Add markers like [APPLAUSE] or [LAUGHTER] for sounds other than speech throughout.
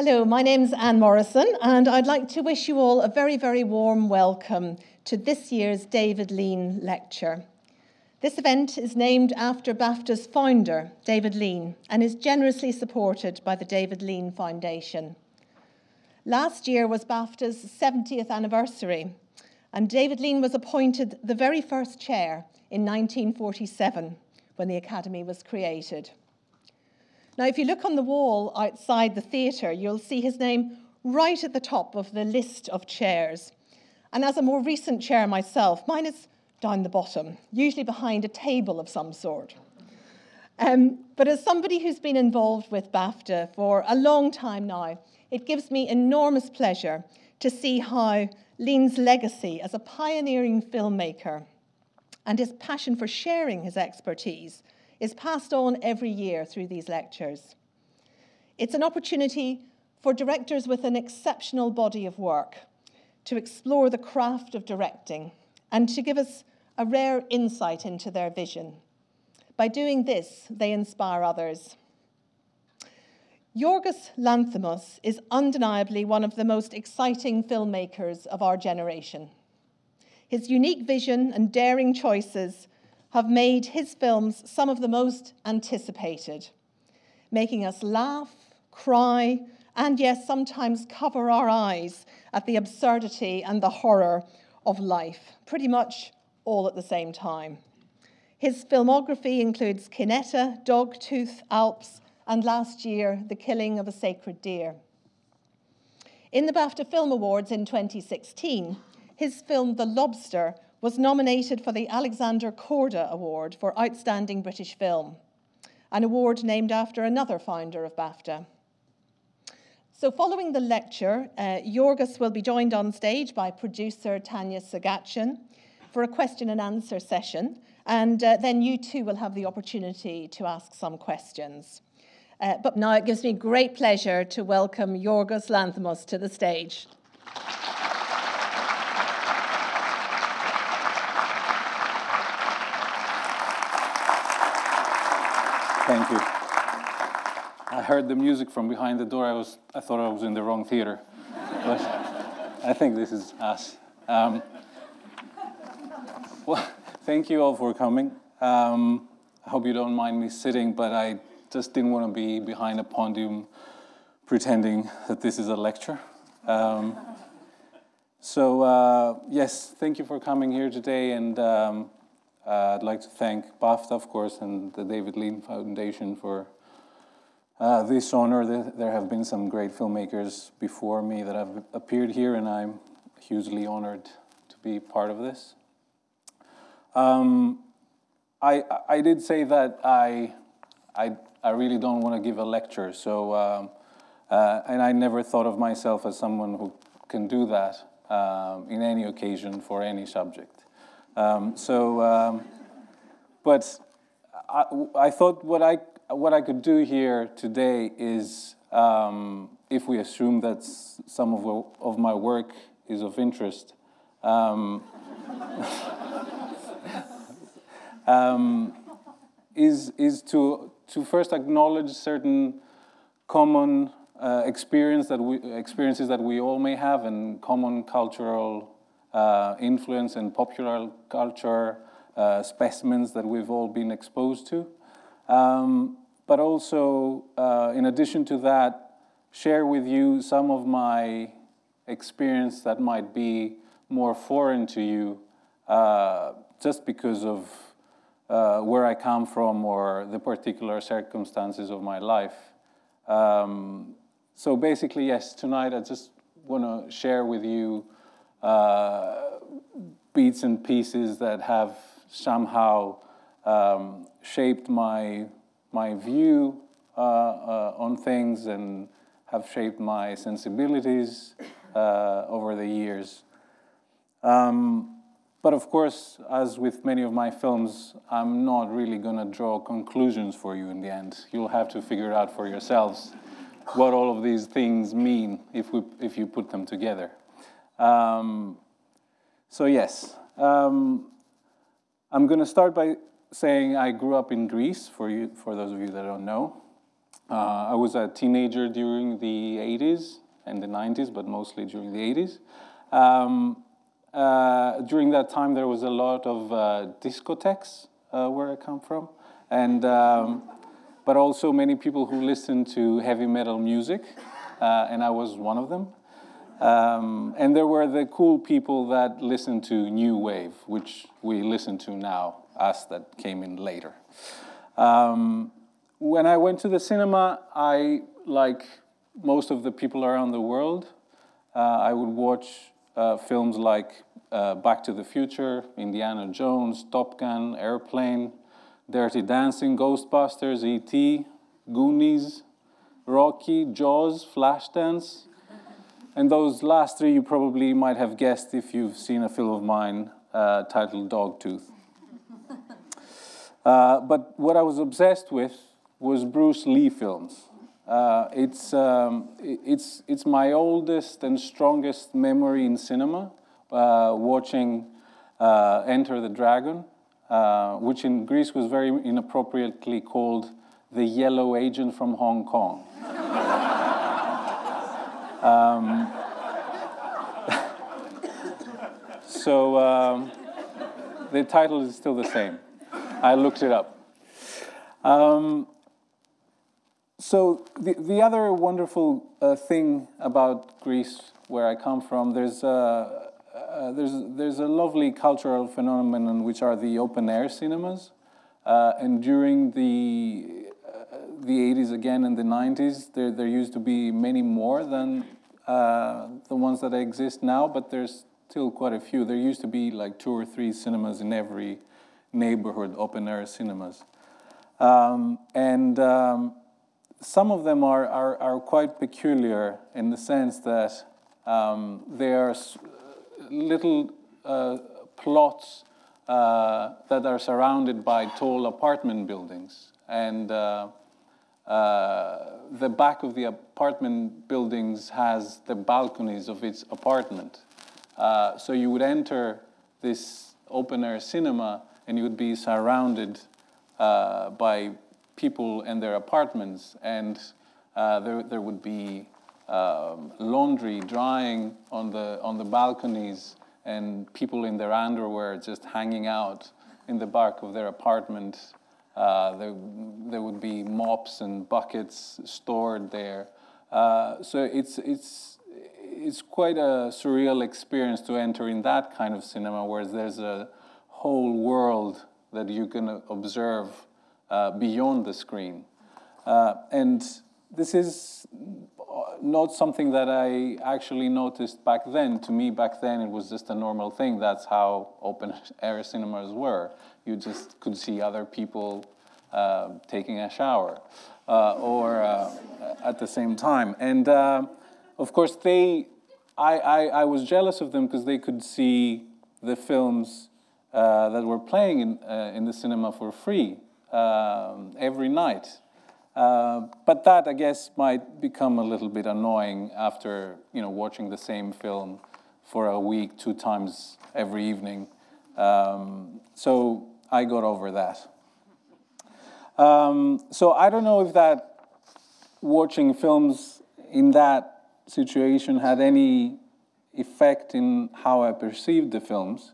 Hello, my name's Anne Morrison, and I'd like to wish you all a very, very warm welcome to this year's David Lean Lecture. This event is named after BAFTA's founder, David Lean, and is generously supported by the David Lean Foundation. Last year was BAFTA's 70th anniversary, and David Lean was appointed the very first chair in 1947 when the Academy was created. Now, if you look on the wall outside the theatre, you'll see his name right at the top of the list of chairs. And as a more recent chair myself, mine is down the bottom, usually behind a table of some sort. Um, but as somebody who's been involved with BAFTA for a long time now, it gives me enormous pleasure to see how Lean's legacy as a pioneering filmmaker and his passion for sharing his expertise is passed on every year through these lectures. It's an opportunity for directors with an exceptional body of work to explore the craft of directing and to give us a rare insight into their vision. By doing this, they inspire others. Yorgos Lanthimos is undeniably one of the most exciting filmmakers of our generation. His unique vision and daring choices have made his films some of the most anticipated, making us laugh, cry, and yes, sometimes cover our eyes at the absurdity and the horror of life, pretty much all at the same time. His filmography includes Kinetta, Dogtooth, Alps, and last year, The Killing of a Sacred Deer. In the BAFTA Film Awards in 2016, his film The Lobster was nominated for the Alexander Korda Award for Outstanding British Film, an award named after another founder of BAFTA. So, following the lecture, uh, will be joined on stage by producer Tanya Seghatchian for a question and answer session, and uh, then you too will have the opportunity to ask some questions. Uh, but now it gives me great pleasure to welcome Yorgos Lanthimos to the stage. Thank you. I heard the music from behind the door. I was, I thought I was in the wrong theater, but I think this is us. Um, well, thank you all for coming. Um, I hope you don't mind me sitting, but I just didn't want to be behind a podium pretending that this is a lecture. Um, so, uh, yes, thank you for coming here today, and um, uh, I'd like to thank BAFTA, of course, and the David Lean Foundation for uh, this honor. There have been some great filmmakers before me that have appeared here, and I'm hugely honored to be part of this. Um, I, I did say that I, I, I really don't want to give a lecture, so, um, uh, and I never thought of myself as someone who can do that um, in any occasion for any subject. Um, so, um, but I, I, thought what I, what I could do here today is, um, if we assume that some of, of my work is of interest, um, [LAUGHS] um, is, is to, to first acknowledge certain common uh, experience that we, experiences that we all may have and common cultural uh, influence in popular culture, uh, specimens that we've all been exposed to. Um, but also, uh, in addition to that, share with you some of my experience that might be more foreign to you uh, just because of uh, where I come from or the particular circumstances of my life. Um, so basically, yes, tonight I just want to share with you uh, bits and pieces that have somehow um, shaped my, my view uh, uh, on things and have shaped my sensibilities uh, over the years. Um, but of course, as with many of my films, I'm not really going to draw conclusions for you in the end. You'll have to figure out for yourselves what all of these things mean if, we, if you put them together. Um, so yes, um, I'm going to start by saying I grew up in Greece, for, you, for those of you that don't know. Uh, I was a teenager during the 80s and the 90s, but mostly during the 80s. Um, uh, during that time, there was a lot of uh, discotheques uh, where I come from, and um, but also many people who listened to heavy metal music, uh, and I was one of them. Um, and there were the cool people that listened to new wave, which we listen to now, us that came in later. Um, when I went to the cinema, I, like most of the people around the world, uh, I would watch uh, films like uh, Back to the Future, Indiana Jones, Top Gun, Airplane, Dirty Dancing, Ghostbusters, E.T., Goonies, Rocky, Jaws, Flashdance. And those last three you probably might have guessed if you've seen a film of mine uh, titled Dogtooth. [LAUGHS] Uh, but what I was obsessed with was Bruce Lee films. Uh, it's, um, it's, it's my oldest and strongest memory in cinema, uh, watching uh, Enter the Dragon, uh, which in Greece was very inappropriately called the Yellow Agent from Hong Kong. [LAUGHS] um, so um, the title is still the same. I looked it up. Um, so the, the other wonderful uh, thing about Greece, where I come from, there's a, uh, there's, there's a lovely cultural phenomenon which are the open air cinemas. Uh, and during the, the 80s again and the 90s, there, there used to be many more than uh, the ones that exist now, but there's still quite a few. There used to be like two or three cinemas in every neighborhood, open air cinemas. Um, and um, some of them are, are, are, quite peculiar in the sense that um, they are little uh, plots uh, that are surrounded by tall apartment buildings. And uh, the back of the apartment buildings has the balconies of its apartment. Uh, so you would enter this open air cinema and you would be surrounded uh, by people and their apartments, and uh, there, there would be um, laundry drying on the, on the balconies and people in their underwear just hanging out in the back of their apartment. Uh, there, there would be mops and buckets stored there. Uh, so it's, it's, it's quite a surreal experience to enter in that kind of cinema where there's a whole world that you can observe uh, beyond the screen. Uh, and this is not something that I actually noticed back then. To me, back then, it was just a normal thing. That's how open air cinemas were. You just could see other people uh, taking a shower uh, or uh, at the same time. And uh, of course, they, I, I, I was jealous of them because they could see the films that were playing in, in the cinema for free um, every night. Uh, but that, I guess, might become a little bit annoying after you know watching the same film for a week, two times every evening. Um, so I got over that. Um, so I don't know if that watching films in that situation had any effect in how I perceived the films.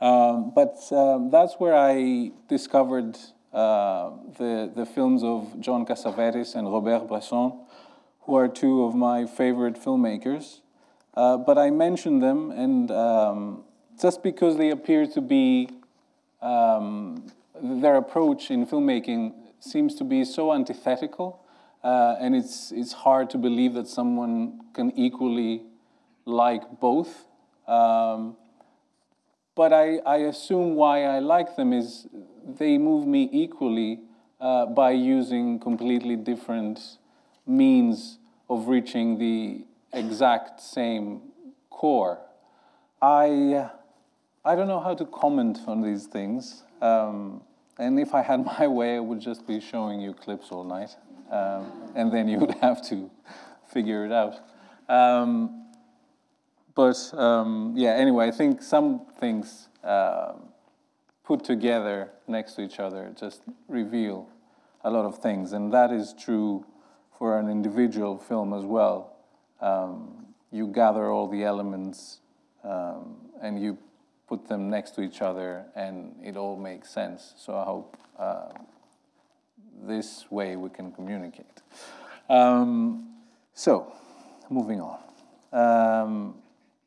Um, but um, that's where I discovered uh, the, the films of John Cassavetes and Robert Bresson, who are two of my favorite filmmakers. Uh, but I mention them, and um, just because they appear to be, um, their approach in filmmaking seems to be so antithetical, uh, and it's, it's hard to believe that someone can equally like both. Um, but I, I assume why I like them is they move me equally uh, by using completely different means of reaching the exact same core. I, I don't know how to comment on these things. Um, and if I had [LAUGHS] my way, I would just be showing you clips all night. Um, and then you would [LAUGHS] have to figure it out. Um, but um, yeah, anyway, I think some things uh, put together next to each other just reveal a lot of things. And that is true for an individual film as well. Um, you gather all the elements and you put them next to each other, and it all makes sense. So I hope uh, this way we can communicate. Um, so, moving on. Um,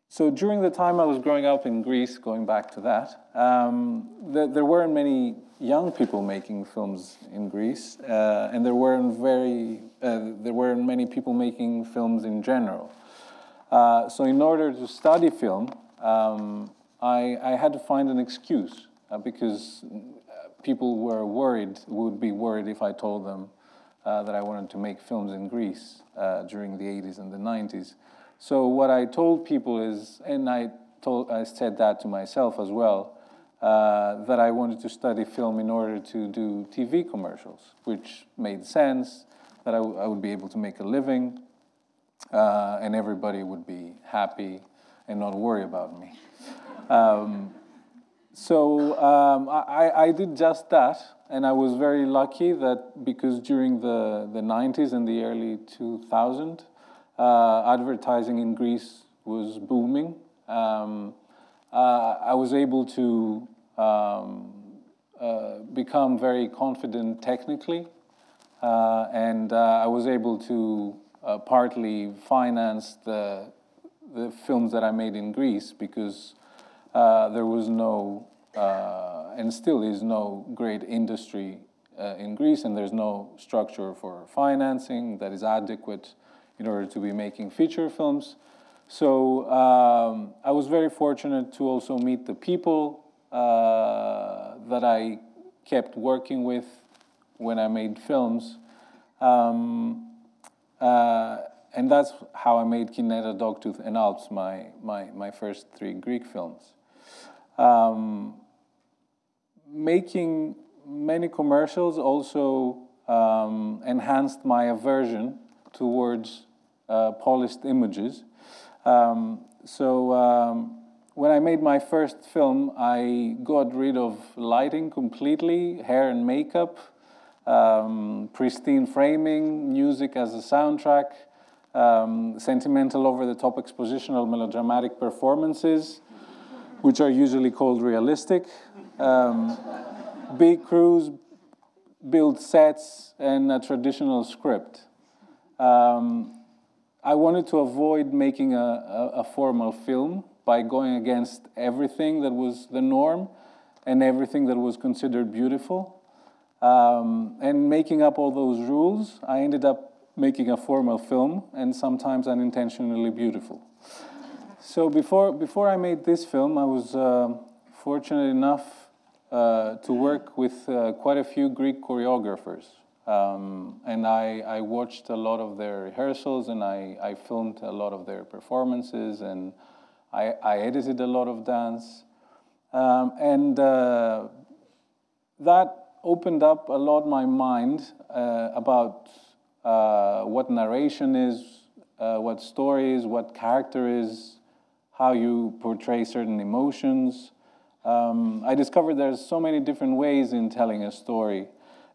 so during the time I was growing up in Greece, going back to that, um, th- there weren't many young people making films in Greece, uh, and there weren't very uh, there weren't many people making films in general. Uh, so in order to study film, um, I, I, had to find an excuse uh, because people were worried would be worried if I told them uh, that I wanted to make films in Greece uh, during the 80s and the 90s. So what I told people is, and I told I said that to myself as well uh, that I wanted to study film in order to do TV commercials, which made sense, that I, would be able to make a living, uh, and everybody would be happy and not worry about me. Um, so um, I, I did just that, and I was very lucky that because during the, the 90s and the early 2000s, uh, advertising in Greece was booming. Um, uh, I was able to um, uh, become very confident technically, uh, and uh, I was able to uh, partly finance the, the films that I made in Greece because there was no, and still is no great industry in Greece, and there's no structure for financing that is adequate in order to be making feature films. So um, I was very fortunate to also meet the people uh, that I kept working with when I made films. Um, uh, and that's how I made Kinetta, Dogtooth, and Alps, my, my, my first three Greek films. Um, making many commercials also um, enhanced my aversion towards uh, polished images. Um, so um, when I made my first film, I got rid of lighting completely, hair and makeup, um, pristine framing, music as a soundtrack, um, sentimental over the top expositional melodramatic performances, which are usually called realistic, um, big crews, build sets, and a traditional script. Um, I wanted to avoid making a, a, a, formal film by going against everything that was the norm and everything that was considered beautiful. Um, and making up all those rules, I ended up making a formal film and sometimes unintentionally beautiful. So before, before I made this film, I was uh, fortunate enough uh, to work with uh, quite a few Greek choreographers. Um, and I, I, watched a lot of their rehearsals and I, I filmed a lot of their performances and I, I edited a lot of dance. Um, and uh, that opened up a lot my mind uh, about uh, what narration is, uh, what story is, what character is, how you portray certain emotions. Um, I discovered there's so many different ways in telling a story.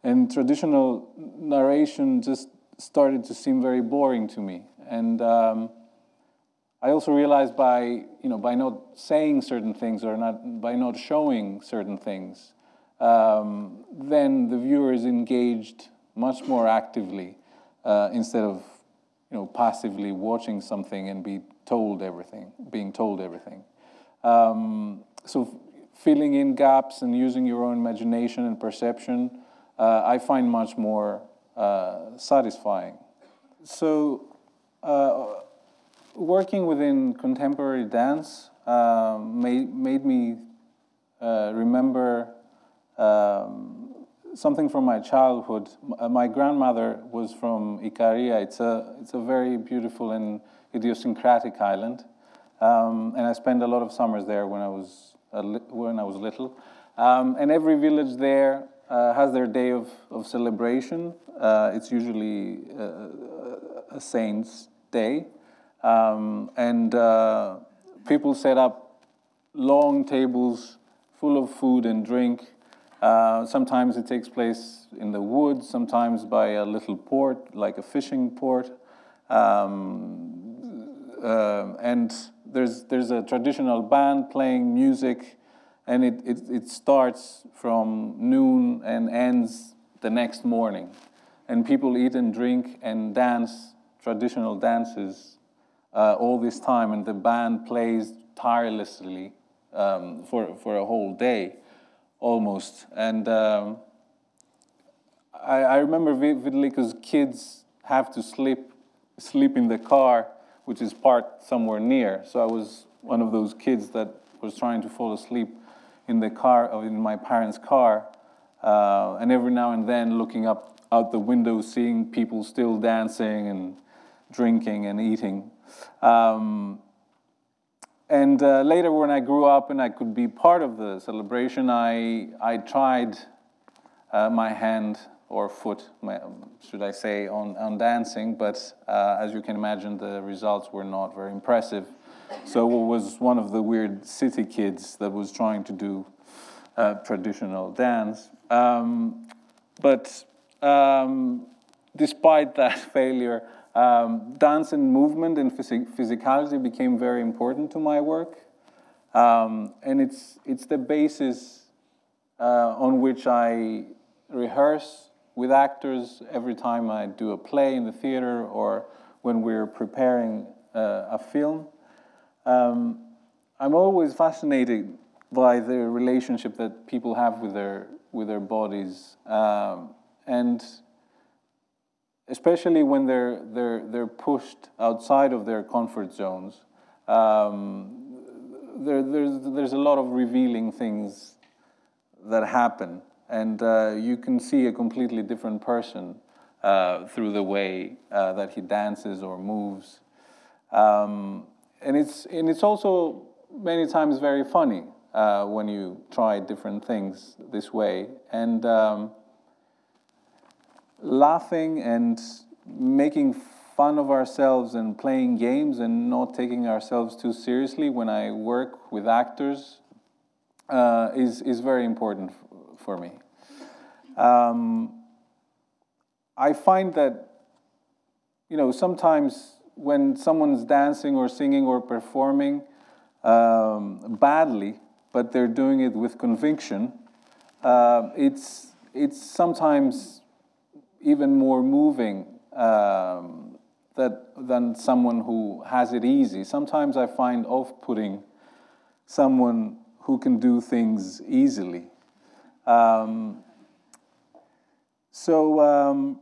And traditional narration just started to seem very boring to me. And um, I also realized by, you know, by not saying certain things or not, by not showing certain things, um, then the viewer is engaged much more actively uh, instead of, you know, passively watching something and be told everything, being told everything. Um, so filling in gaps and using your own imagination and perception uh, I find much more uh, satisfying. So, uh, working within contemporary dance um, made, made me uh, remember um, something from my childhood. Uh, my grandmother was from Ikaria. It's a, it's a very beautiful and idiosyncratic island. Um, and I spent a lot of summers there when I was, when I was little. Um, and every village there uh, has their day of, of celebration. Uh, it's usually uh, a saint's day. Um, and uh, people set up long tables full of food and drink Uh, sometimes it takes place in the woods, sometimes by a little port, like a fishing port. Um, uh, and there's, there's a traditional band playing music, and it, it, it starts from noon and ends the next morning. And people eat and drink and dance traditional dances uh, all this time, and the band plays tirelessly um, for, for a whole day almost. And um, I, I, remember vividly because kids have to sleep, sleep in the car, which is parked somewhere near. So I was one of those kids that was trying to fall asleep in the car, in my parents' car, uh, and every now and then looking up out the window, seeing people still dancing and drinking and eating. Um, and uh, later, when I grew up and I could be part of the celebration, I, I tried uh, my hand or foot, my, should I say, on, on dancing, but uh, as you can imagine, the results were not very impressive. So I was one of the weird city kids that was trying to do uh, traditional dance. Um, but um, despite that [LAUGHS] failure, um, dance and movement and phys- physicality became very important to my work. Um, and it's, it's the basis uh, on which I rehearse with actors every time I do a play in the theater or when we're preparing uh, a film. Um, I'm always fascinated by the relationship that people have with their, with their bodies. Um, and especially when they're, they're, they're pushed outside of their comfort zones, um, there, there's, there's a lot of revealing things that happen. And uh, you can see a completely different person uh, through the way uh, that he dances or moves. Um, and, it's, and it's also many times very funny uh, when you try different things this way. And um, laughing and making fun of ourselves and playing games and not taking ourselves too seriously when I work with actors uh, is, is very important for me. Um, I find that, you know, sometimes when someone's dancing or singing or performing um, badly, but they're doing it with conviction, uh, it's, it's sometimes even more moving um, that, than someone who has it easy. Sometimes I find off putting someone who can do things easily. Um, so um,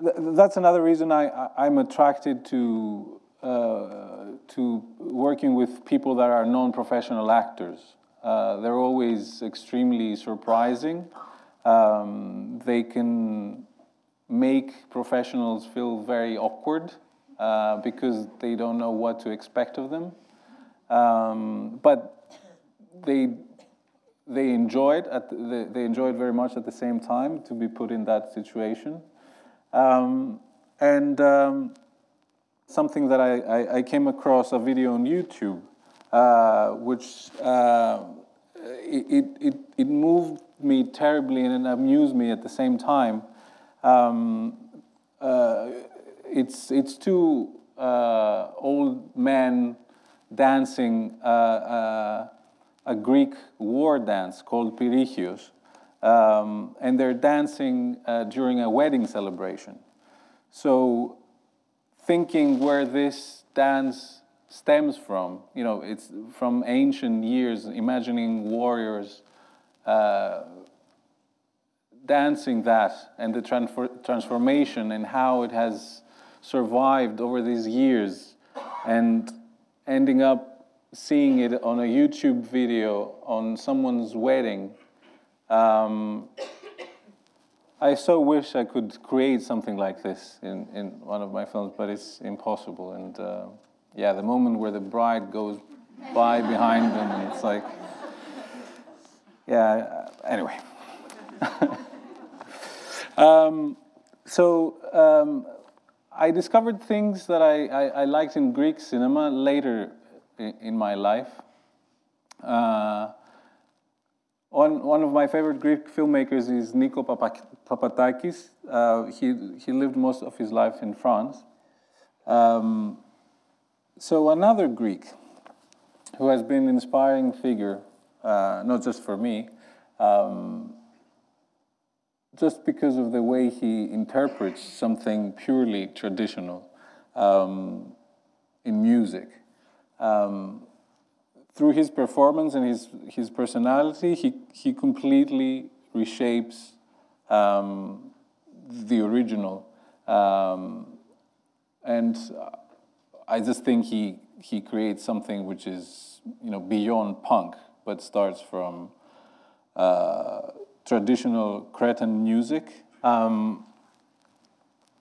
th- that's another reason I, I, am attracted to, uh, to working with people that are non professional actors. Uh, they're always extremely surprising. Um, they can make professionals feel very awkward uh, because they don't know what to expect of them. Um, but they they enjoy it. At the, they enjoy it very much at the same time to be put in that situation. Um, and um, something that I, I, I, came across a video on YouTube, uh, which uh, it, it, it moved me terribly and it amused me at the same time. Um, uh, it's, it's two uh, old men dancing uh, uh, a Greek war dance called Pyrrhichios. Um, and they're dancing uh, during a wedding celebration. So, thinking where this dance stems from, you know, it's from ancient years, imagining warriors uh, dancing that and the transfer, transformation and how it has survived over these years and ending up seeing it on a YouTube video on someone's wedding. Um, I so wish I could create something like this in, in one of my films, but it's impossible. And uh, yeah, the moment where the bride goes by behind them, and it's like, yeah, anyway. [LAUGHS] Um, so um, I discovered things that I, I, I, liked in Greek cinema later in, in my life. Uh, one, one of my favorite Greek filmmakers is Nico Papatakis. Uh, he, he lived most of his life in France. Um, so another Greek who has been an inspiring figure, uh, not just for me, um, just because of the way he interprets something purely traditional um, in music. Um, through his performance and his, his personality, he, he completely reshapes um, the original. Um, and I just think he, he creates something which is you know, beyond punk, but starts from uh, traditional Cretan music. Um,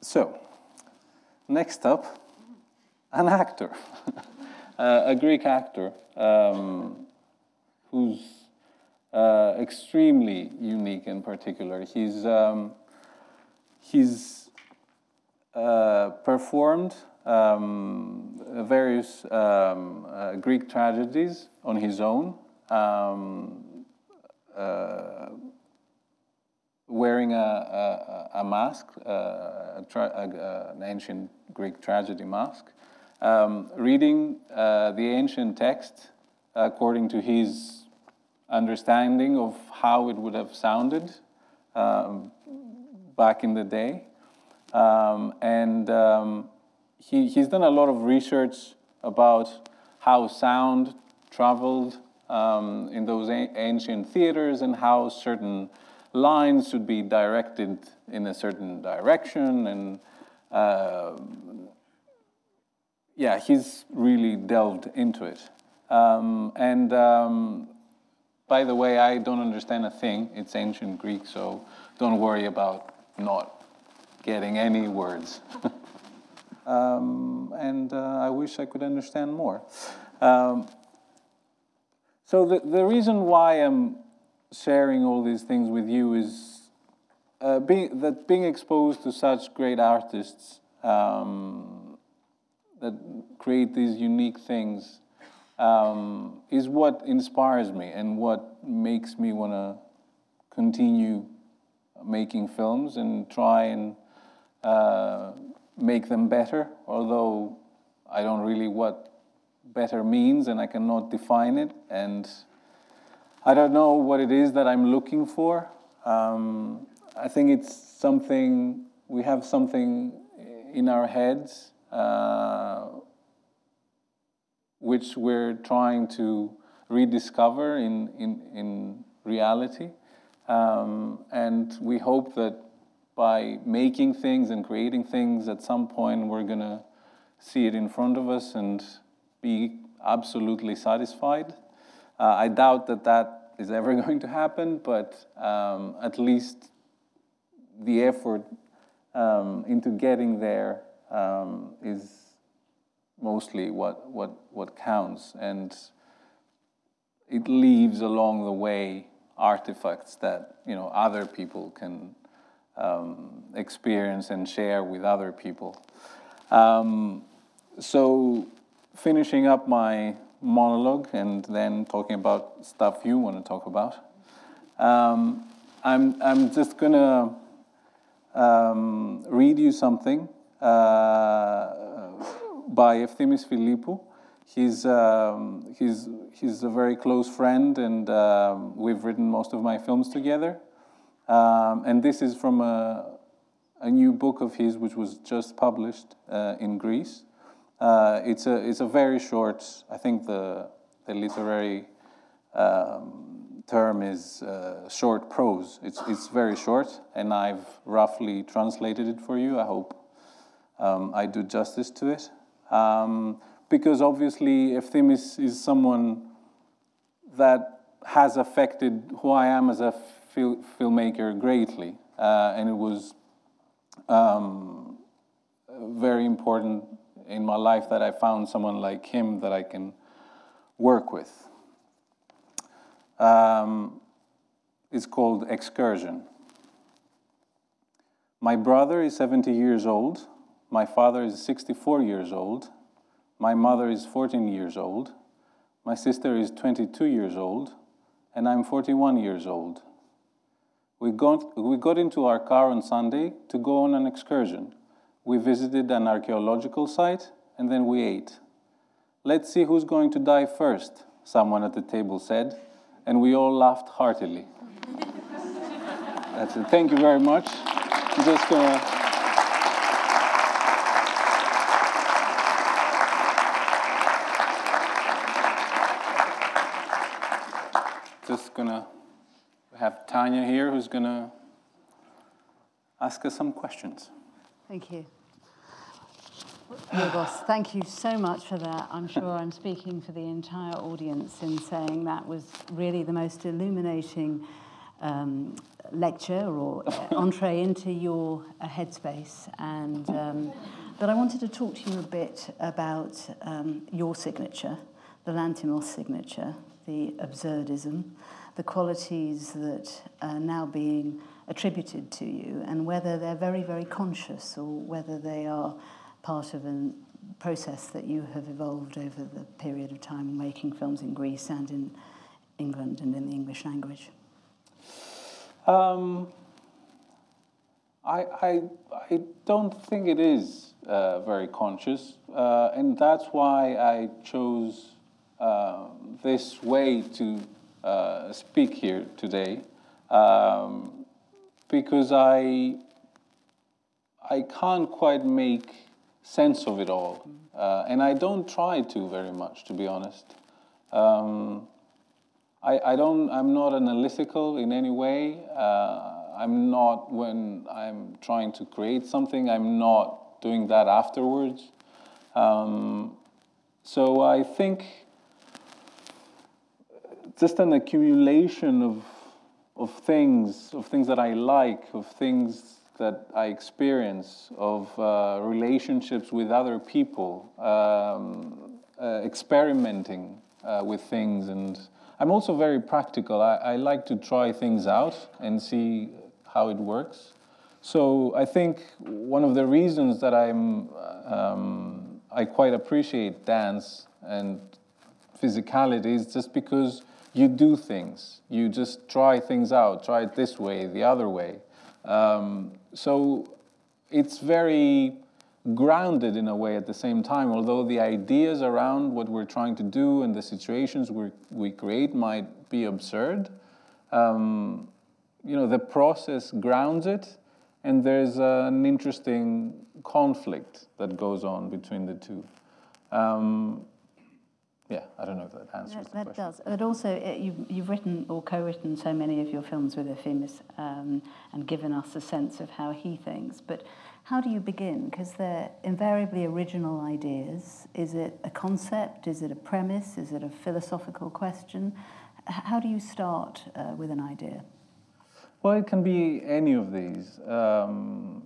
so, next up, an actor. [LAUGHS] uh, a Greek actor um, who's uh, extremely unique and particular. He's, um, he's uh, performed um, various um, uh, Greek tragedies on his own, um, uh, wearing a, a, a mask, a an ancient Greek tragedy mask um, reading uh, the ancient text according to his understanding of how it would have sounded um, back in the day. Um, and um, he, he's done a lot of research about how sound traveled um, in those ancient theaters and how certain lines should be directed in a certain direction and uh, yeah, he's really delved into it. Um, and um, by the way, I don't understand a thing. It's ancient Greek, so don't worry about not getting any words. [LAUGHS] um, and uh, I wish I could understand more. Um, so the, the reason why I'm sharing all these things with you is uh, being, that being exposed to such great artists um, that create these unique things um, is what inspires me and what makes me want to continue making films and try and uh, make them better, although I don't really what better means and I cannot define it. And I don't know what it is that I'm looking for. Um, I think it's something, we have something in our heads uh, which we're trying to rediscover in, in, in reality. Um, and we hope that by making things and creating things, at some point we're going to see it in front of us and be absolutely satisfied. Uh, I doubt that that is ever [LAUGHS] going to happen, but um, at least the effort um, into getting there um, is mostly what, what, what counts. And it leaves along the way artifacts that you know other people can um, experience and share with other people. Um, so finishing up my monologue and then talking about stuff you want to talk about. Um, I'm, I'm just going to um, read you something uh, by Efthimis Filippou. He's, um, he's, he's a very close friend, and um, we've written most of my films together. Um, and this is from a, a new book of his, which was just published uh, in Greece. Uh, it's, a, it's a very short, I think the, the literary um, term is uh, short prose. It's, it's very short, and I've roughly translated it for you. I hope um, I do justice to it. Um, because obviously, Efthimis is someone that has affected who I am as a fil- filmmaker greatly. Uh, and it was um, very important in my life that I found someone like him that I can work with. Um, it's called Excursion. My brother is 70 years old my father is 64 years old. My mother is 14 years old. My sister is 22 years old. and I'm 41 years old. We got, we got into our car on Sunday to go on an excursion. We visited an archaeological site and then we ate. Let's see who's going to die first, someone at the table said, and we all laughed heartily. [LAUGHS] That's it. Thank you very much. I'm just gonna. Just gonna have Tanya here who's gonna ask us some questions. Thank you. Yorgos, thank you so much for that. I'm sure I'm speaking for the entire audience in saying that was really the most illuminating um, lecture or [LAUGHS] entree into your uh, headspace. And um, but I wanted to talk to you a bit about um, your signature, the Lanthimos signature, the absurdism, the qualities that are now being attributed to you, and whether they're very, very conscious or whether they are part of a process that you have evolved over the period of time making films in Greece and in England and in the English language. Um, I, I, I don't think it is uh, very conscious, uh, and that's why I chose uh, this way to uh, speak here today, um, because I, I can't quite make sense of it all, uh, and I don't try to very much, to be honest. Um, I, I don't, I'm not analytical in any way. Uh, I'm not, when I'm trying to create something, I'm not doing that afterwards. Um, so I think just an accumulation of, of things, of things that I like, of things that I experience, of uh, relationships with other people, um, uh, experimenting uh, with things and I'm also very practical. I, I like to try things out and see how it works. So I think one of the reasons that I'm um, I quite appreciate dance and physicality is just because you do things. You just try things out. Try it this way, the other way. Um, so it's very grounded in a way at the same time, although the ideas around what we're trying to do and the situations we we create might be absurd. Um, you know, the process grounds it, and there's an interesting conflict that goes on between the two. Um, yeah, I don't know if that answers that, the that question. does. But also, it, you've, you've written or co-written so many of your films with Efthymis um, and given us a sense of how he thinks. But how do you begin? Because they're invariably original ideas. Is it a concept? Is it a premise? Is it a philosophical question? H- how do you start uh, with an idea? Well, it can be any of these. Um,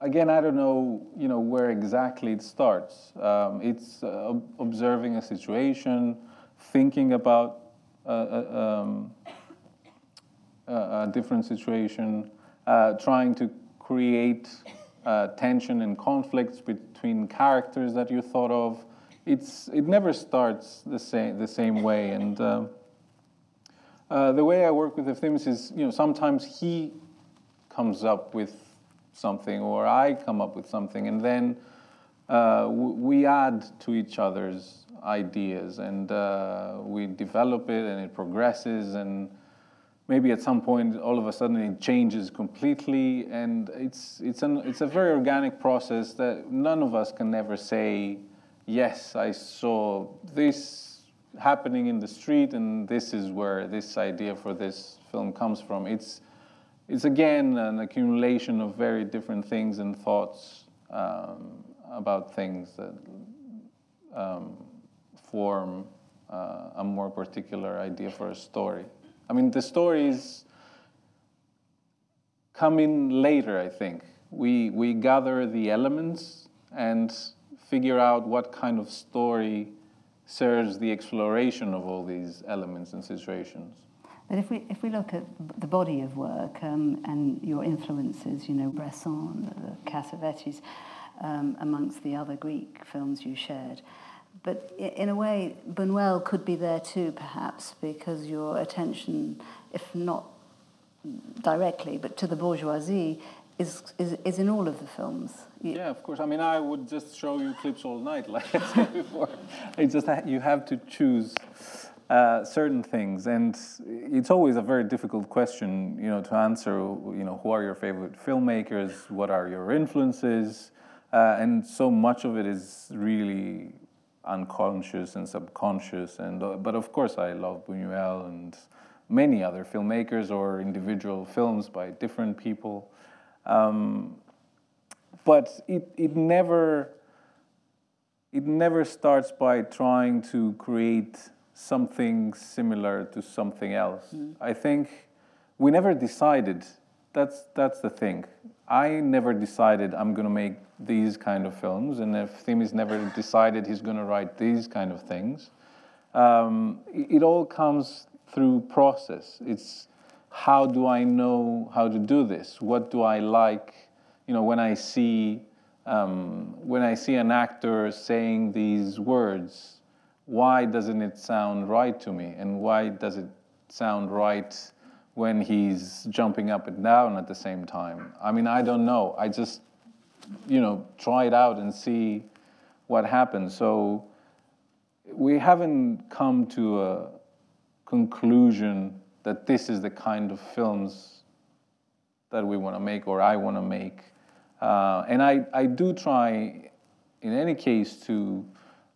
again, I don't know, you know, where exactly it starts. Um, it's uh, observing a situation, thinking about um, a, different situation, uh, trying to create uh, tension and conflicts between characters that you thought of. It's, it never starts the same, the same way. And uh, the way I work with Efthymis is, you know, sometimes he comes up with something or I come up with something, and then uh, we add to each other's ideas and uh, we develop it and it progresses and maybe at some point all of a sudden it changes completely and it's it's an it's a very organic process that none of us can ever say yes i saw this happening in the street and this is where this idea for this film comes from. It's it's again an accumulation of very different things and thoughts um, about things that um, form uh, a more particular idea for a story I mean, the stories come in later, I think. We, we gather the elements and figure out what kind of story serves the exploration of all these elements and situations. But if we, if we look at the body of work um, and your influences, you know, Bresson, the Cassavetes, um, amongst the other Greek films you shared, but in a way, Buñuel could be there too, perhaps, because your attention, if not directly, but to the bourgeoisie, is, is, is in all of the films. Yeah, of course. I mean, I would just show you clips all night, [LAUGHS] like I said before. It's just you have to choose uh, certain things, and it's always a very difficult question, you know, to answer. You know, who are your favorite filmmakers? What are your influences? Uh, and so much of it is really unconscious and subconscious. And uh, but of course, I love Buñuel and many other filmmakers or individual films by different people. Um, but it, it never it never starts by trying to create something similar to something else. Mm. I think we never decided. That's that's the thing. I never decided I'm going to make these kind of films, and Efthimis never decided he's going to write these kind of things, um, it, it all comes through process. It's how do I know how to do this? What do I like? You know, when I see um, when I see an actor saying these words, why doesn't it sound right to me? And why does it sound right when he's jumping up and down at the same time? I mean, I don't know. I just, you know, try it out and see what happens. So we haven't come to a conclusion that this is the kind of films that we want to make or I want to make. Uh, and I, I do try, in any case, to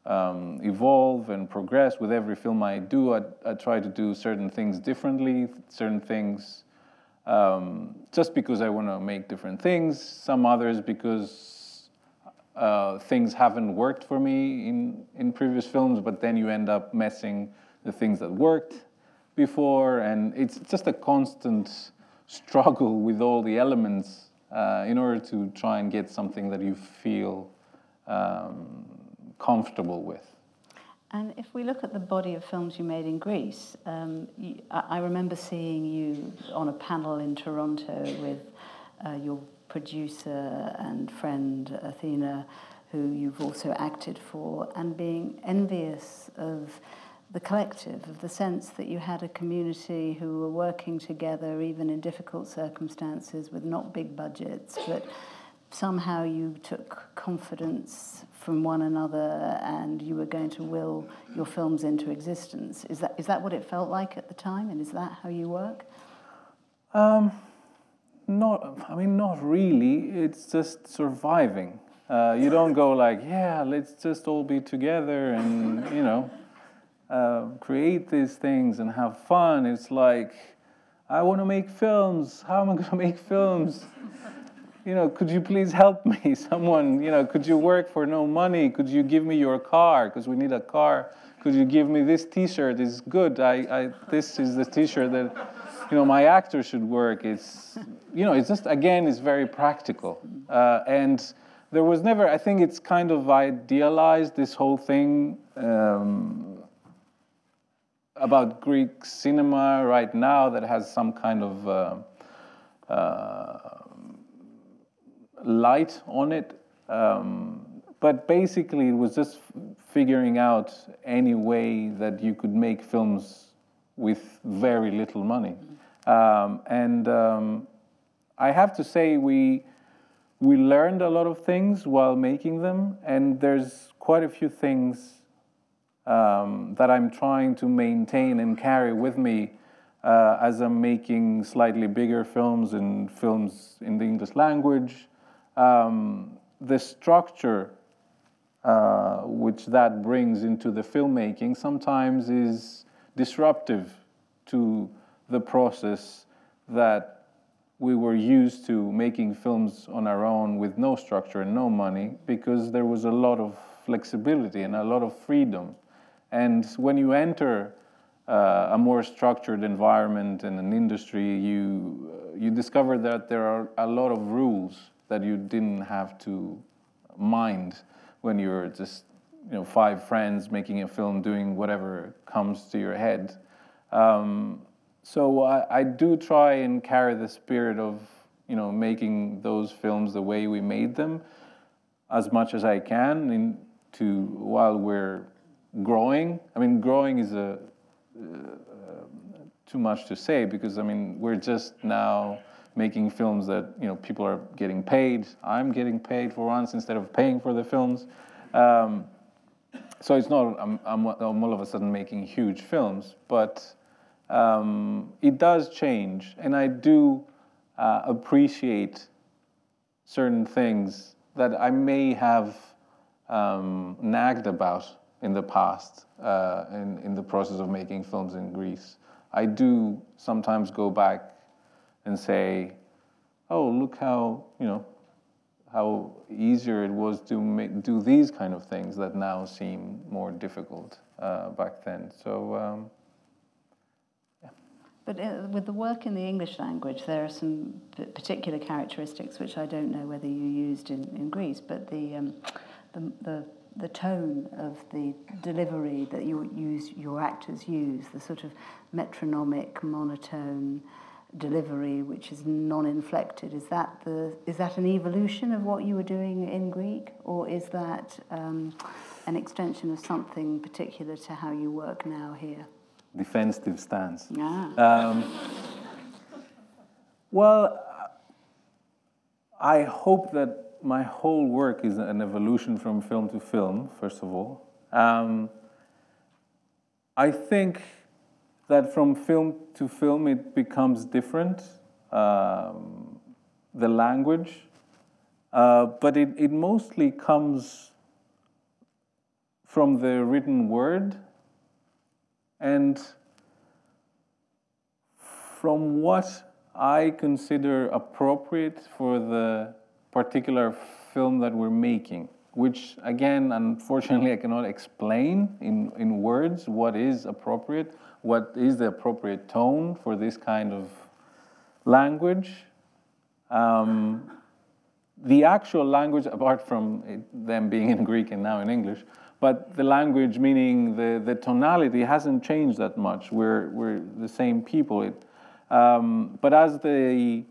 um, evolve and progress with every film I do. I, I, try to do certain things differently, certain things um, just because I want to make different things, some others because uh, things haven't worked for me in, in previous films, but then you end up messing the things that worked before, and it's just a constant struggle with all the elements uh, in order to try and get something that you feel um, comfortable with. And if we look at the body of films you made in Greece, um, I remember seeing you on a panel in Toronto with uh, your producer and friend Athina, who you've also acted for, and being envious of the collective, of the sense that you had a community who were working together even in difficult circumstances with not big budgets, but somehow you took confidence from one another and you were going to will your films into existence. Is that, is that what it felt like at the time, and is that how you work? Um, not, I mean, not really. It's just surviving. Uh, you don't go like, yeah, let's just all be together and, you know. Uh, create these things and have fun. It's like, I want to make films. How am I going to make films? You know, could you please help me? [LAUGHS] Someone, you know, could you work for no money? Could you give me your car? Because we need a car. Could you give me this T-shirt? It's good. I, I, this is the T-shirt that, you know, my actor should work. It's, you know, it's just again, it's very practical, uh, and there was never. I think it's kind of idealized this whole thing. Um, about Greek cinema right now that has some kind of uh, uh, light on it. Um, but basically, it was just figuring out any way that you could make films with very little money. Um, and um, I have to say, we we learned a lot of things while making them, and there's quite a few things um, that I'm trying to maintain and carry with me uh, as I'm making slightly bigger films and films in the English language. Um, the structure uh, which that brings into the filmmaking sometimes is disruptive to the process that we were used to making films on our own with no structure and no money because there was a lot of flexibility and a lot of freedom. And when you enter uh, a more structured environment and an industry, you, uh, you discover that there are a lot of rules that you didn't have to mind when you're just you know, five friends making a film, doing whatever comes to your head. Um, so I, I, do try and carry the spirit of you know making those films the way we made them as much as I can in to while we're growing. I mean, growing is a uh, too much to say because I mean we're just now making films that you know people are getting paid. I'm getting paid for once instead of paying for the films. Um, so it's not I'm, I'm, all of a sudden making huge films, but um, it does change, and I do uh, appreciate certain things that I may have um, nagged about in the past uh, in, in the process of making films in Greece. I do sometimes go back and say, oh, look how, you know, how easier it was to make, do these kind of things that now seem more difficult uh, back then. So, um, yeah. But uh, with the work in the English language, there are some particular characteristics which I don't know whether you used in, in Greece, but the, um, the, the the tone of the delivery that you use your actors use the sort of metronomic monotone delivery which is non-inflected is that the is that an evolution of what you were doing in Greek or is that um, an extension of something particular to how you work now here defensive stance ah. Um, well I hope that my whole work is an evolution from film to film, first of all. Um, I think that from film to film it becomes different, um, the language, uh, but it, it mostly comes from the written word. And from what I consider appropriate for the particular film that we're making, which again, unfortunately, I cannot explain in, in words what is appropriate, what is the appropriate tone for this kind of language. Um, the actual language, apart from it, them being in Greek and now in English, but the language, meaning the, the tonality, hasn't changed that much. We're, we're the same people. It, um, but as the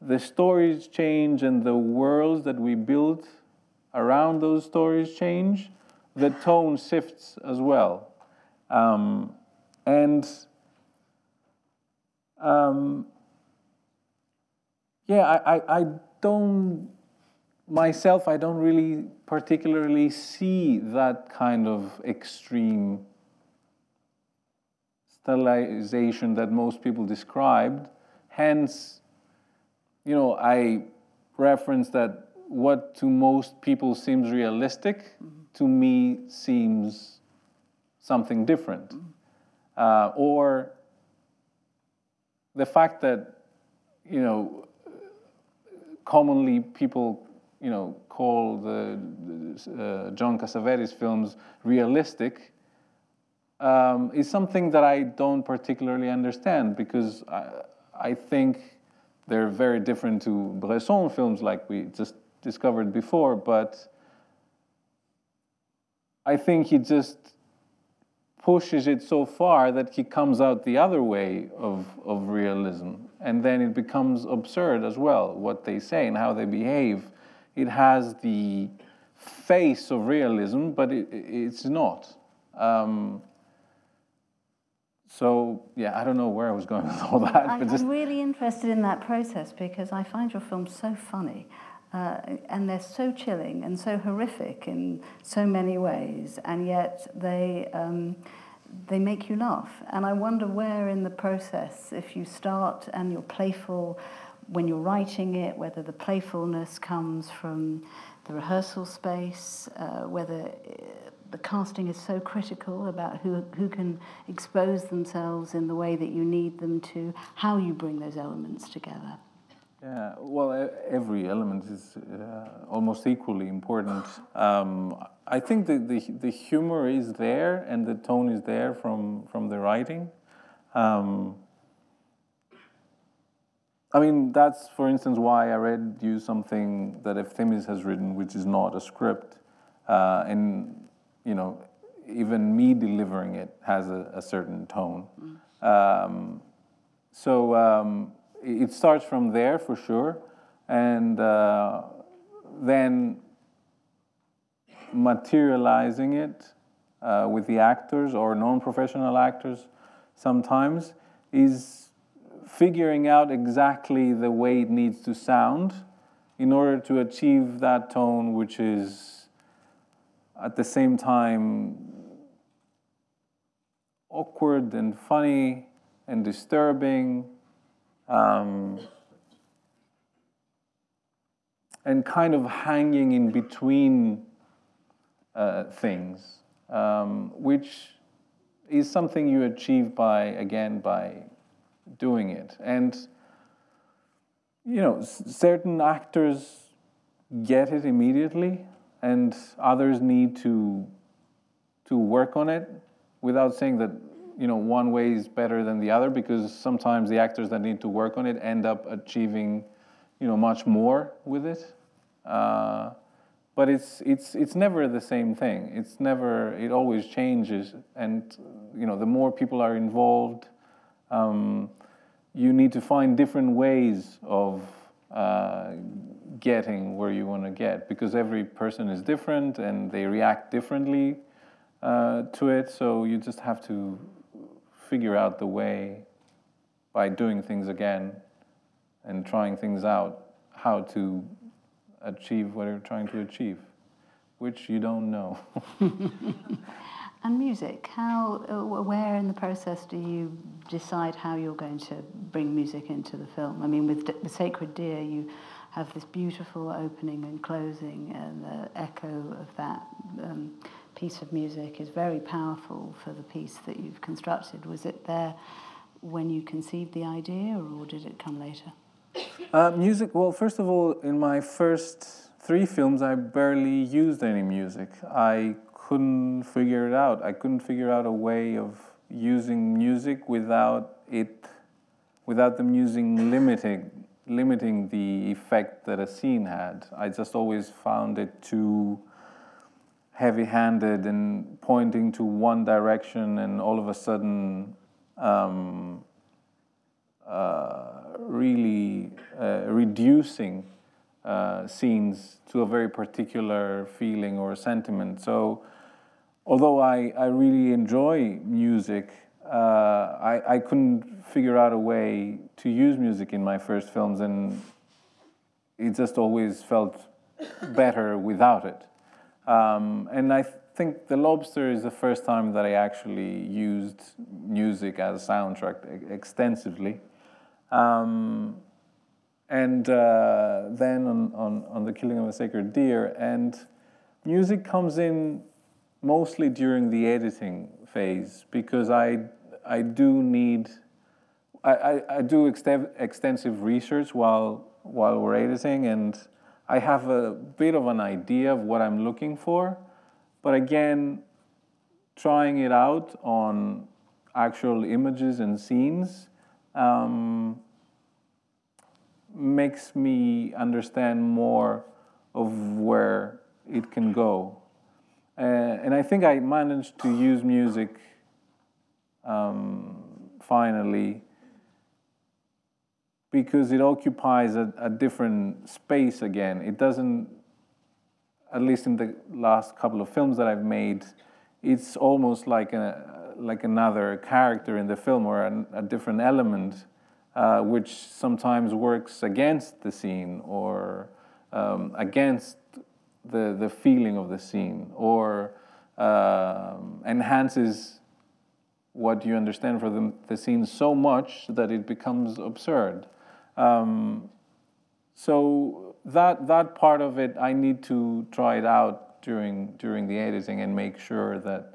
the stories change and the worlds that we build around those stories change, the tone shifts as well. Um, and um, yeah, I, I, I don't, myself, I don't really particularly see that kind of extreme stylization that most people described. Hence, you know, I reference that what to most people seems realistic, mm-hmm. to me seems something different. Mm-hmm. Uh, or the fact that, you know, commonly people, you know, call the uh, John Cassavetes films realistic um, is something that I don't particularly understand because I, I think they're very different to Bresson films like we just discovered before, but I think he just pushes it so far that he comes out the other way of, of realism. And then it becomes absurd as well, what they say and how they behave. It has the face of realism, but it, it's not. Um, so yeah, I don't know where I was going [LAUGHS] with all that. I'm, just... I'm really interested in that process because I find your films so funny. Uh, and they're so chilling and so horrific in so many ways, and yet they um, they make you laugh. And I wonder where in the process, if you start and you're playful when you're writing it, whether the playfulness comes from the rehearsal space, uh, whether the casting is so critical about who, who can expose themselves in the way that you need them to, how you bring those elements together. Yeah, well, every element is uh, almost equally important. [SIGHS] Um, I think the, the, the, humor is there and the tone is there from, from the writing. Um, I mean, that's, for instance, why I read you something that Efthimis has written, which is not a script. Uh, and you know, even me delivering it has a, a certain tone. Mm. Um, so um, it starts from there for sure, and uh, then materializing it uh, with the actors or non-professional actors sometimes is figuring out exactly the way it needs to sound in order to achieve that tone which is at the same time awkward and funny and disturbing um, and kind of hanging in between uh, things, um, which is something you achieve by, again, by doing it. And, you know, certain actors get it immediately, and others need to, to work on it without saying that you know one way is better than the other because sometimes the actors that need to work on it end up achieving you know much more with it. Uh, but it's it's it's never the same thing. It's never it always changes. And you know the more people are involved um, you need to find different ways of uh, getting where you want to get because every person is different and they react differently uh, to it. So you just have to figure out the way by doing things again and trying things out how to achieve what you're trying to achieve, which you don't know. [LAUGHS] and music, how, uh, where in the process do you decide how you're going to bring music into the film? I mean, with the Sacred Deer, you have this beautiful opening and closing, and the echo of that. Um, piece of music is very powerful for the piece that you've constructed. Was it there when you conceived the idea, or did it come later? Uh, music, well, first of all, in my first three films, I barely used any music. I couldn't figure it out. I couldn't figure out a way of using music without it, without the music limiting, limiting the effect that a scene had. I just always found it too heavy handed and pointing to one direction, and all of a sudden, um, uh, really uh, reducing uh, scenes to a very particular feeling or sentiment. So, although I, I really enjoy music, uh, I, I couldn't figure out a way to use music in my first films, and it just always felt better without it. Um, and I think The Lobster is the first time that I actually used music as a soundtrack extensively. Um, and uh, then on, on, on, The Killing of a Sacred Deer. And music comes in mostly during the editing phase because I, I do need, I, I, I do extensive research while, while we're editing and I have a bit of an idea of what I'm looking for, but again, trying it out on actual images and scenes um, makes me understand more of where it can go. Uh, and I think I managed to use music um, finally because it occupies a, a, different space again. It doesn't, at least in the last couple of films that I've made, it's almost like a, like another character in the film or a, a different element, uh, which sometimes works against the scene or um, against the, the feeling of the scene or um, enhances what you understand for the, the scene so much that it becomes absurd. Um, so that that part of it, I need to try it out during during the editing and make sure that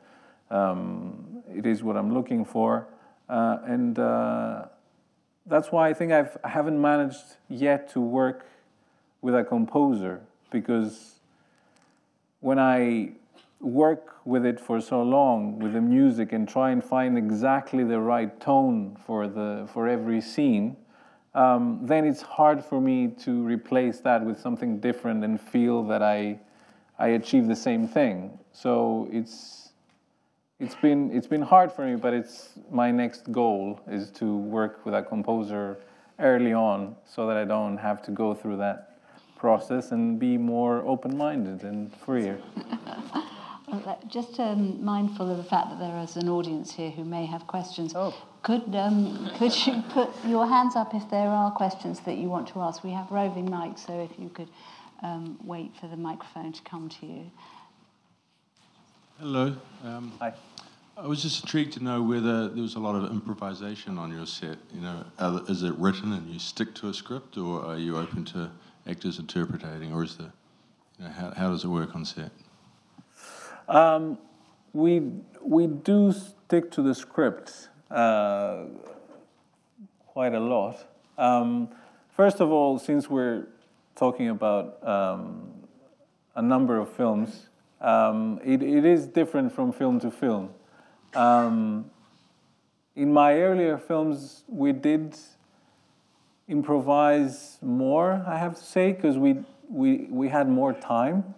um, it is what I'm looking for, uh, and uh, that's why I think I've I haven't managed yet to work with a composer because when I work with it for so long with the music and try and find exactly the right tone for the for every scene um, then it's hard for me to replace that with something different and feel that I, I achieve the same thing. So it's, it's, been, it's been hard for me, but it's my next goal is to work with a composer early on so that I don't have to go through that process and be more open-minded and freer. [LAUGHS] Just um, mindful of the fact that there is an audience here who may have questions. Oh. Could, um, could you put your hands up if there are questions that you want to ask? We have roving mics, so if you could um, wait for the microphone to come to you. Hello. Um, Hi. I was just intrigued to know whether there was a lot of improvisation on your set. You know, are, is it written and you stick to a script, or are you open to actors interpreting, or is the, you know, how, how does it work on set? Um, we we do stick to the script uh, quite a lot. Um, first of all, since we're talking about um, a number of films, um, it, it is different from film to film. Um, in my earlier films, we did improvise more, I have to say, because we, we, we had more time,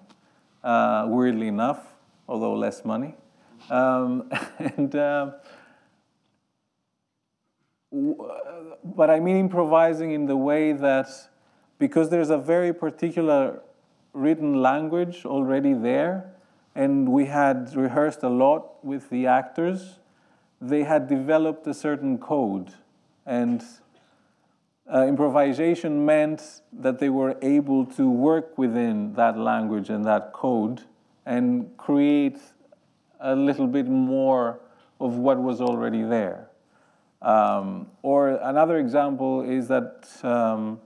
uh, weirdly enough, although less money. Um, [LAUGHS] and, uh, but I mean improvising in the way that, because there's a very particular written language already there, and we had rehearsed a lot with the actors, they had developed a certain code. And uh, improvisation meant that they were able to work within that language and that code and create a little bit more of what was already there. Um, or another example is that um,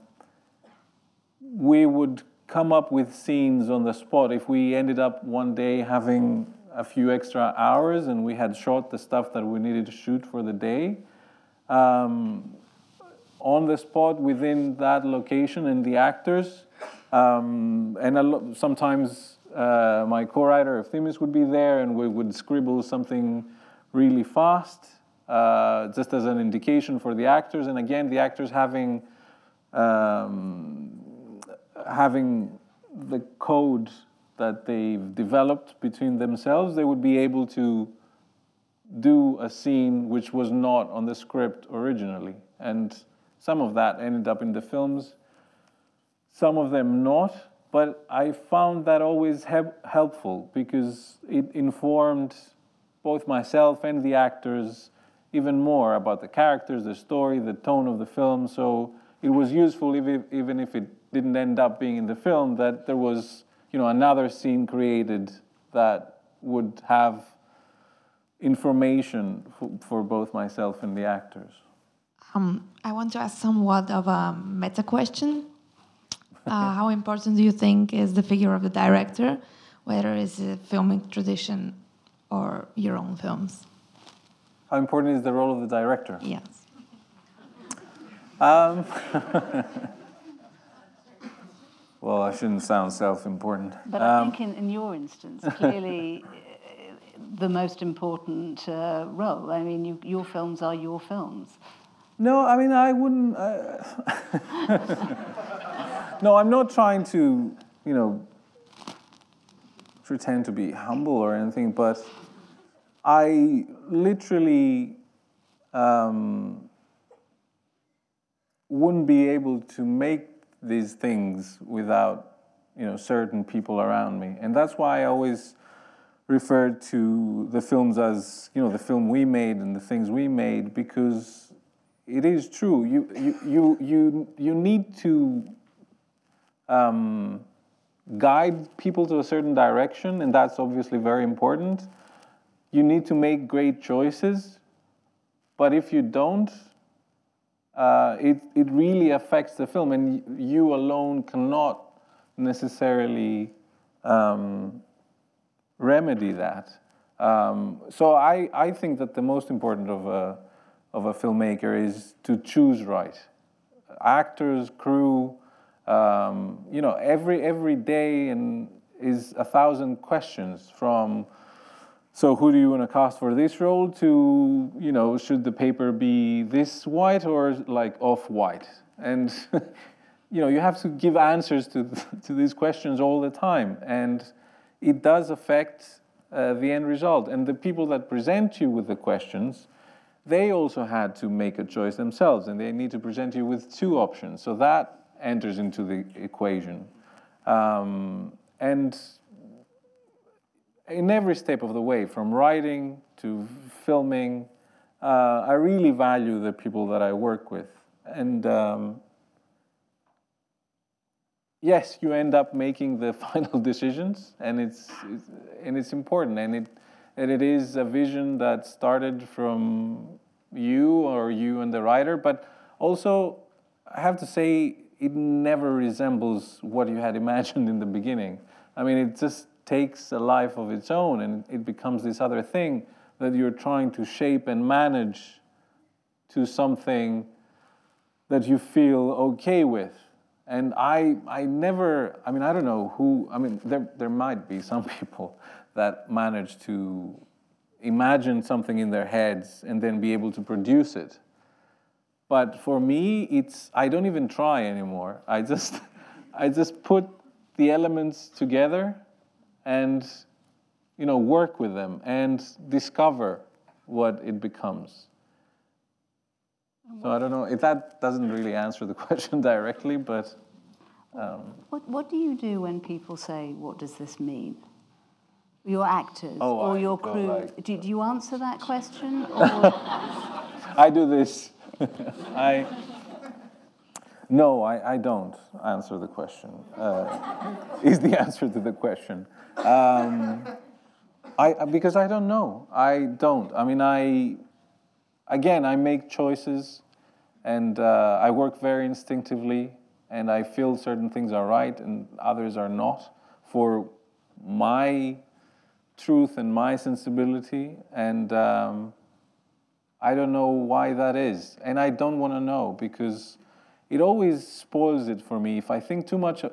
we would come up with scenes on the spot. If we ended up one day having a few extra hours and we had shot the stuff that we needed to shoot for the day, um, on the spot within that location and the actors, um, and sometimes uh, my co-writer Efthimis would be there and we would scribble something really fast, uh, just as an indication for the actors. And again, the actors having um, having the code that they've developed between themselves, they would be able to do a scene which was not on the script originally. And some of that ended up in the films, some of them not. But I found that always help, helpful because it informed both myself and the actors even more about the characters, the story, the tone of the film. So it was useful, even if it didn't end up being in the film, that there was you know, another scene created that would have information for, for both myself and the actors. Um, I want to ask somewhat of a meta question. Uh, how important do you think is the figure of the director, whether it's a filming tradition or your own films? How important is the role of the director? Yes. Um, [LAUGHS] well, I shouldn't sound self-important. But I think in, in your instance, clearly uh, the most important uh, role. I mean, you, your films are your films. No, I mean, I wouldn't. Uh, [LAUGHS] no, I'm not trying to, you know, pretend to be humble or anything, but I literally um, wouldn't be able to make these things without, you know, certain people around me, and that's why I always referred to the films as, you know, the film we made and the things we made because it is true. You, you, you, you, you need to um, guide people to a certain direction, and that's obviously very important. You need to make great choices, but if you don't, uh, it, it really affects the film, and you alone cannot necessarily um, remedy that. Um, so I, I think that the most important of a of a filmmaker is to choose right. Actors, crew, um, you know, every every day and is a thousand questions from. So who do you want to cast for this role? To you know, should the paper be this white or like off white? And [LAUGHS] you know, you have to give answers to [LAUGHS] to these questions all the time, and it does affect uh, the end result. And the people that present you with the questions they also had to make a choice themselves and they need to present you with two options. So that enters into the equation. Um, and in every step of the way, from writing to filming, uh, I really value the people that I work with. And um, yes, you end up making the [LAUGHS] final decisions, and it's, it's, and it's important, and it and it is a vision that started from you or you and the writer, but also I have to say it never resembles what you had [LAUGHS] imagined in the beginning. I mean, it just takes a life of its own, and it becomes this other thing that you're trying to shape and manage to something that you feel okay with. And I, I never, I mean, I don't know who, I mean, there, there might be some [LAUGHS] people that manage to imagine something in their heads and then be able to produce it. But for me, it's, I don't even try anymore. I just, [LAUGHS] I just put the elements together and, you know, work with them and discover what it becomes. So I don't know if that doesn't really answer the [LAUGHS] question directly, but. Um, what, what do you do when people say, What does this mean? Your actors Oh, or I your crew. like- do, do you answer that question? [LAUGHS] Or, I do this. [LAUGHS] I. No, I, I don't answer the question. Uh, [LAUGHS] is the answer to the question. Um, I, because I don't know. I don't. I mean, I. Again, I make choices and uh, I work very instinctively and I feel certain things are right and others are not for my truth and my sensibility. And. Um, I don't know why that is. And I don't want to know because it always spoils it for me. If I think too much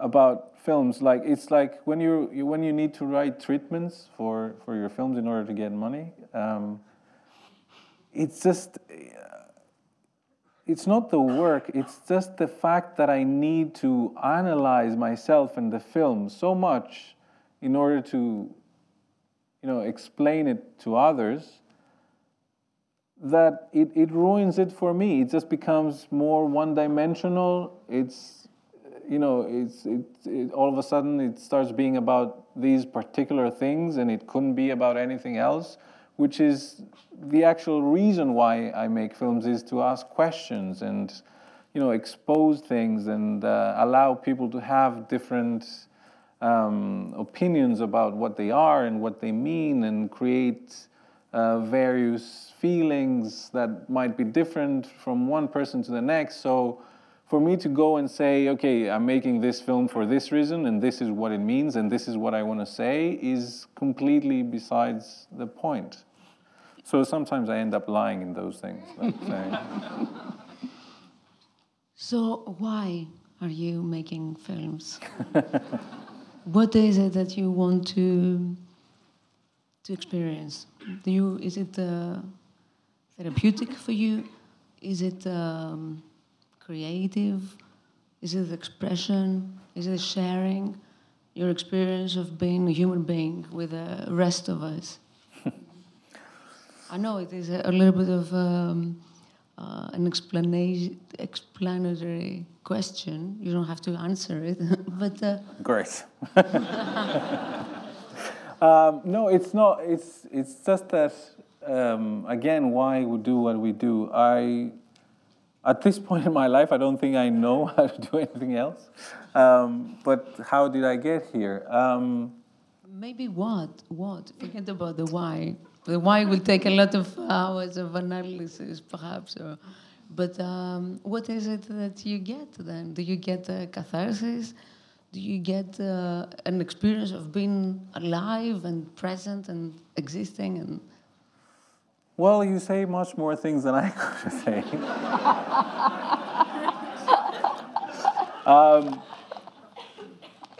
about films, like it's like when, you when you need to write treatments for, for your films in order to get money, um, it's just, it's not the work, it's just the fact that I need to analyze myself and the film so much in order to, you know, explain it to others that it, it ruins it for me. It just becomes more one dimensional. It's, you know, it's, it, it, all of a sudden it starts being about these particular things and it couldn't be about anything else, which is the actual reason why I make films is to ask questions and, you know, expose things and uh, allow people to have different um, opinions about what they are and what they mean and create uh, various feelings that might be different from one person to the next. So, for me to go and say, okay, I'm making this film for this reason, and this is what it means, and this is what I want to say, is completely besides the point. So sometimes I end up lying in those things. [LAUGHS] so, why are you making films? [LAUGHS] what is it that you want to to experience? Do you is it uh, therapeutic for you? Is it um, creative? Is it expression? Is it sharing your experience of being a human being with the rest of us? [LAUGHS] I know it is a, little bit of um, uh, an explanation, explanatory question. You don't have to answer it, [LAUGHS] but uh, great. [LAUGHS] Um, no, it's not. It's it's just that um, again, why we do what we do. I at this [LAUGHS] point in my life, I don't think I know [LAUGHS] how to do anything else. Um, but how did I get here? Um, Maybe what? What? Forget about the why. The why will take a lot of hours of analysis, perhaps. Or, but um, what is it that you get then? Do you get a catharsis? You get uh, an experience of being alive and present and existing and well you say much more things than i [LAUGHS] could say. Um,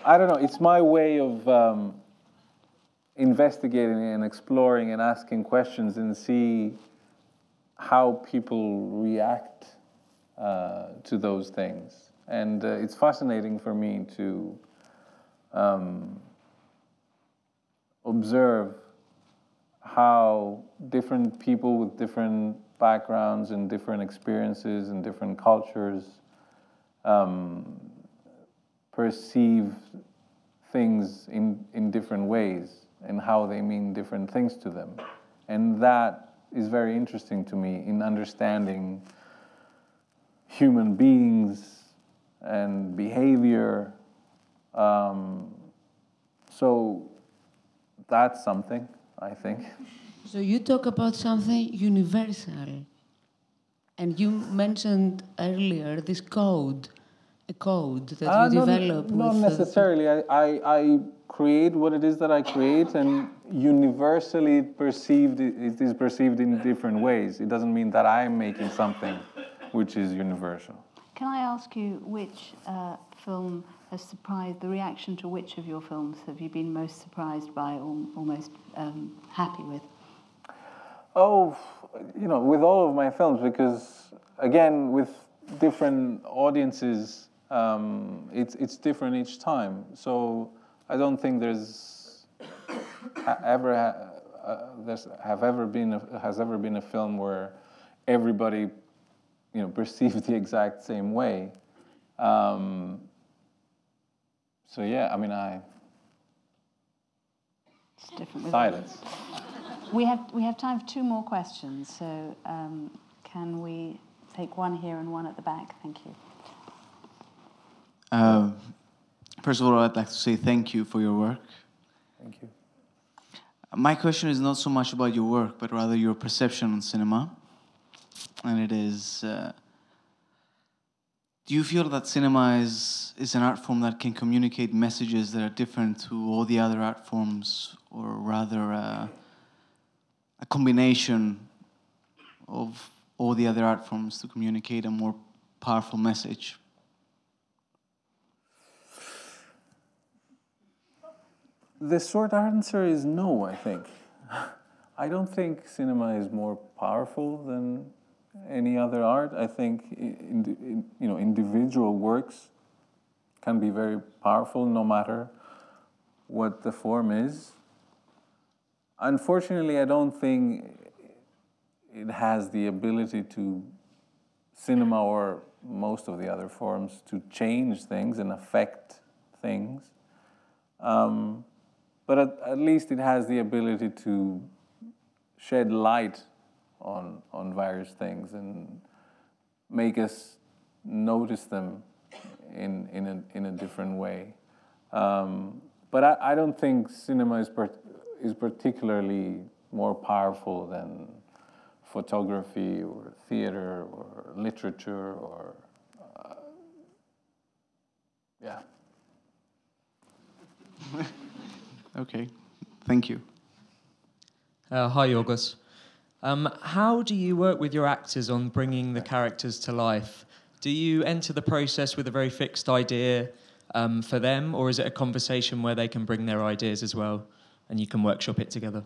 i don't know. It's my way of um, investigating and exploring and asking questions and see how people react uh, to those things and uh, it's fascinating for me to um, observe how different people with different backgrounds and different experiences and different cultures um, perceive things in, in different ways and how they mean different things to them. And that is very interesting to me in understanding human beings and behavior. Um, so that's something, I think. So you talk about something universal. And you mentioned earlier this code, a code that Uh, you not- develop. Not necessarily. I, I, I create what it is that I create, and universally perceived, it is perceived in different ways. It doesn't mean that I'm making something which is universal. Can I ask you which uh, film has surprised, the reaction to which of your films have you been most surprised by or, or most um, happy with? Oh, you know, with all of my films, because again, with different audiences, um, it's it's different each time. So I don't think there's [COUGHS] ever uh, there's have ever been a, has ever been a film where everybody, you know, [LAUGHS] perceived the exact same way. Um, so yeah, I mean, I It's different with silence. We have, we have time for two more questions, so um, can we take one here and one at the back? Thank you. Uh, first of all, I'd like to say thank you for your work. Thank you. My question is not so much about your work, but rather your perception on cinema. And it is uh, Do you feel that cinema is, is an art form that can communicate messages that are different to all the other art forms, or rather uh, a combination of all the other art forms to communicate a more powerful message? The short answer is no, I think. [LAUGHS] I don't think cinema is more powerful than any other art. I think in, in, you know, individual works can be very powerful no matter what the form is. Unfortunately, I don't think it has the ability to, cinema or most of the other forms, to change things and affect things. Um, but at, at least it has the ability to shed light on, on various things and make us notice them in, in, a, in a different way. Um, but I, I don't think cinema is, per, is particularly more powerful than photography or theater or literature or, uh, yeah. [LAUGHS] Okay, thank you. Uh, hi, Yorgos. Um, how do you work with your actors on bringing the characters to life? Do you enter the process with a very fixed idea um, for them, or is it a conversation where they can bring their ideas as well and you can workshop it together?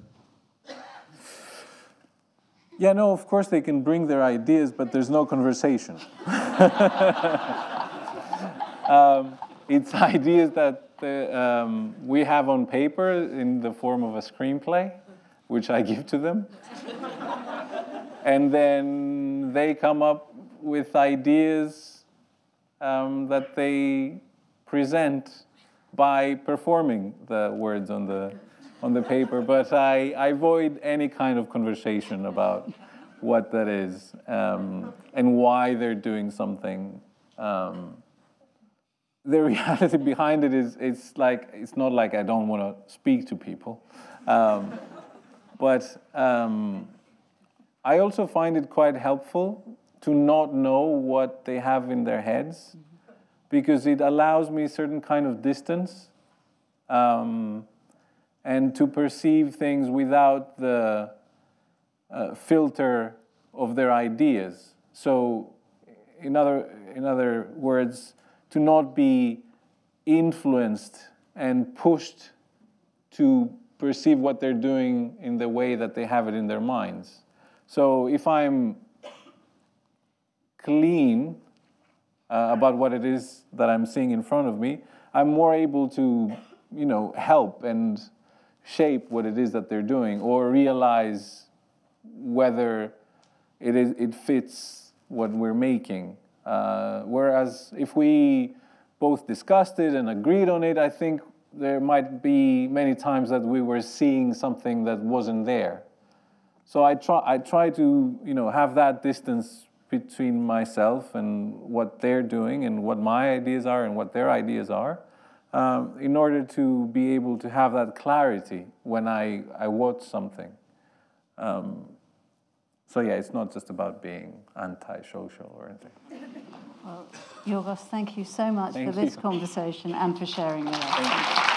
Yeah, no, of course they can bring their ideas, but there's no conversation. [LAUGHS] um, it's [LAUGHS] ideas that the, um, we have on paper in the form of a screenplay, which I give to them. and then they come up with ideas um, that they present by performing the words on the on the paper, but I, I avoid any kind of conversation about what that is um, and why they're doing something. Um, the reality [LAUGHS] behind it is it's like it's not like I don't want to speak to people, um, but um, I also find it quite helpful to not know what they have in their heads because it allows me a certain kind of distance um, and to perceive things without the uh, filter of their ideas. So, in other, in other words, to not be influenced and pushed to perceive what they're doing in the way that they have it in their minds. So, if I'm clean uh, about what it is that I'm seeing in front of me, I'm more able to, you know, help and shape what it is that they're doing or realize whether it is it fits what we're making. Uh, whereas if we both discussed it and agreed on it, I think there might be many times that we were seeing something that wasn't there. So I try, I try to, you know, have that distance between myself and what they're doing and what my ideas are and what their ideas are, um, in order to be able to have that clarity when I, I watch something. Um, so yeah, it's not just about being anti-social or anything. [LAUGHS] Well, Yorgos, thank you so much Thank for this conversation and for sharing with us.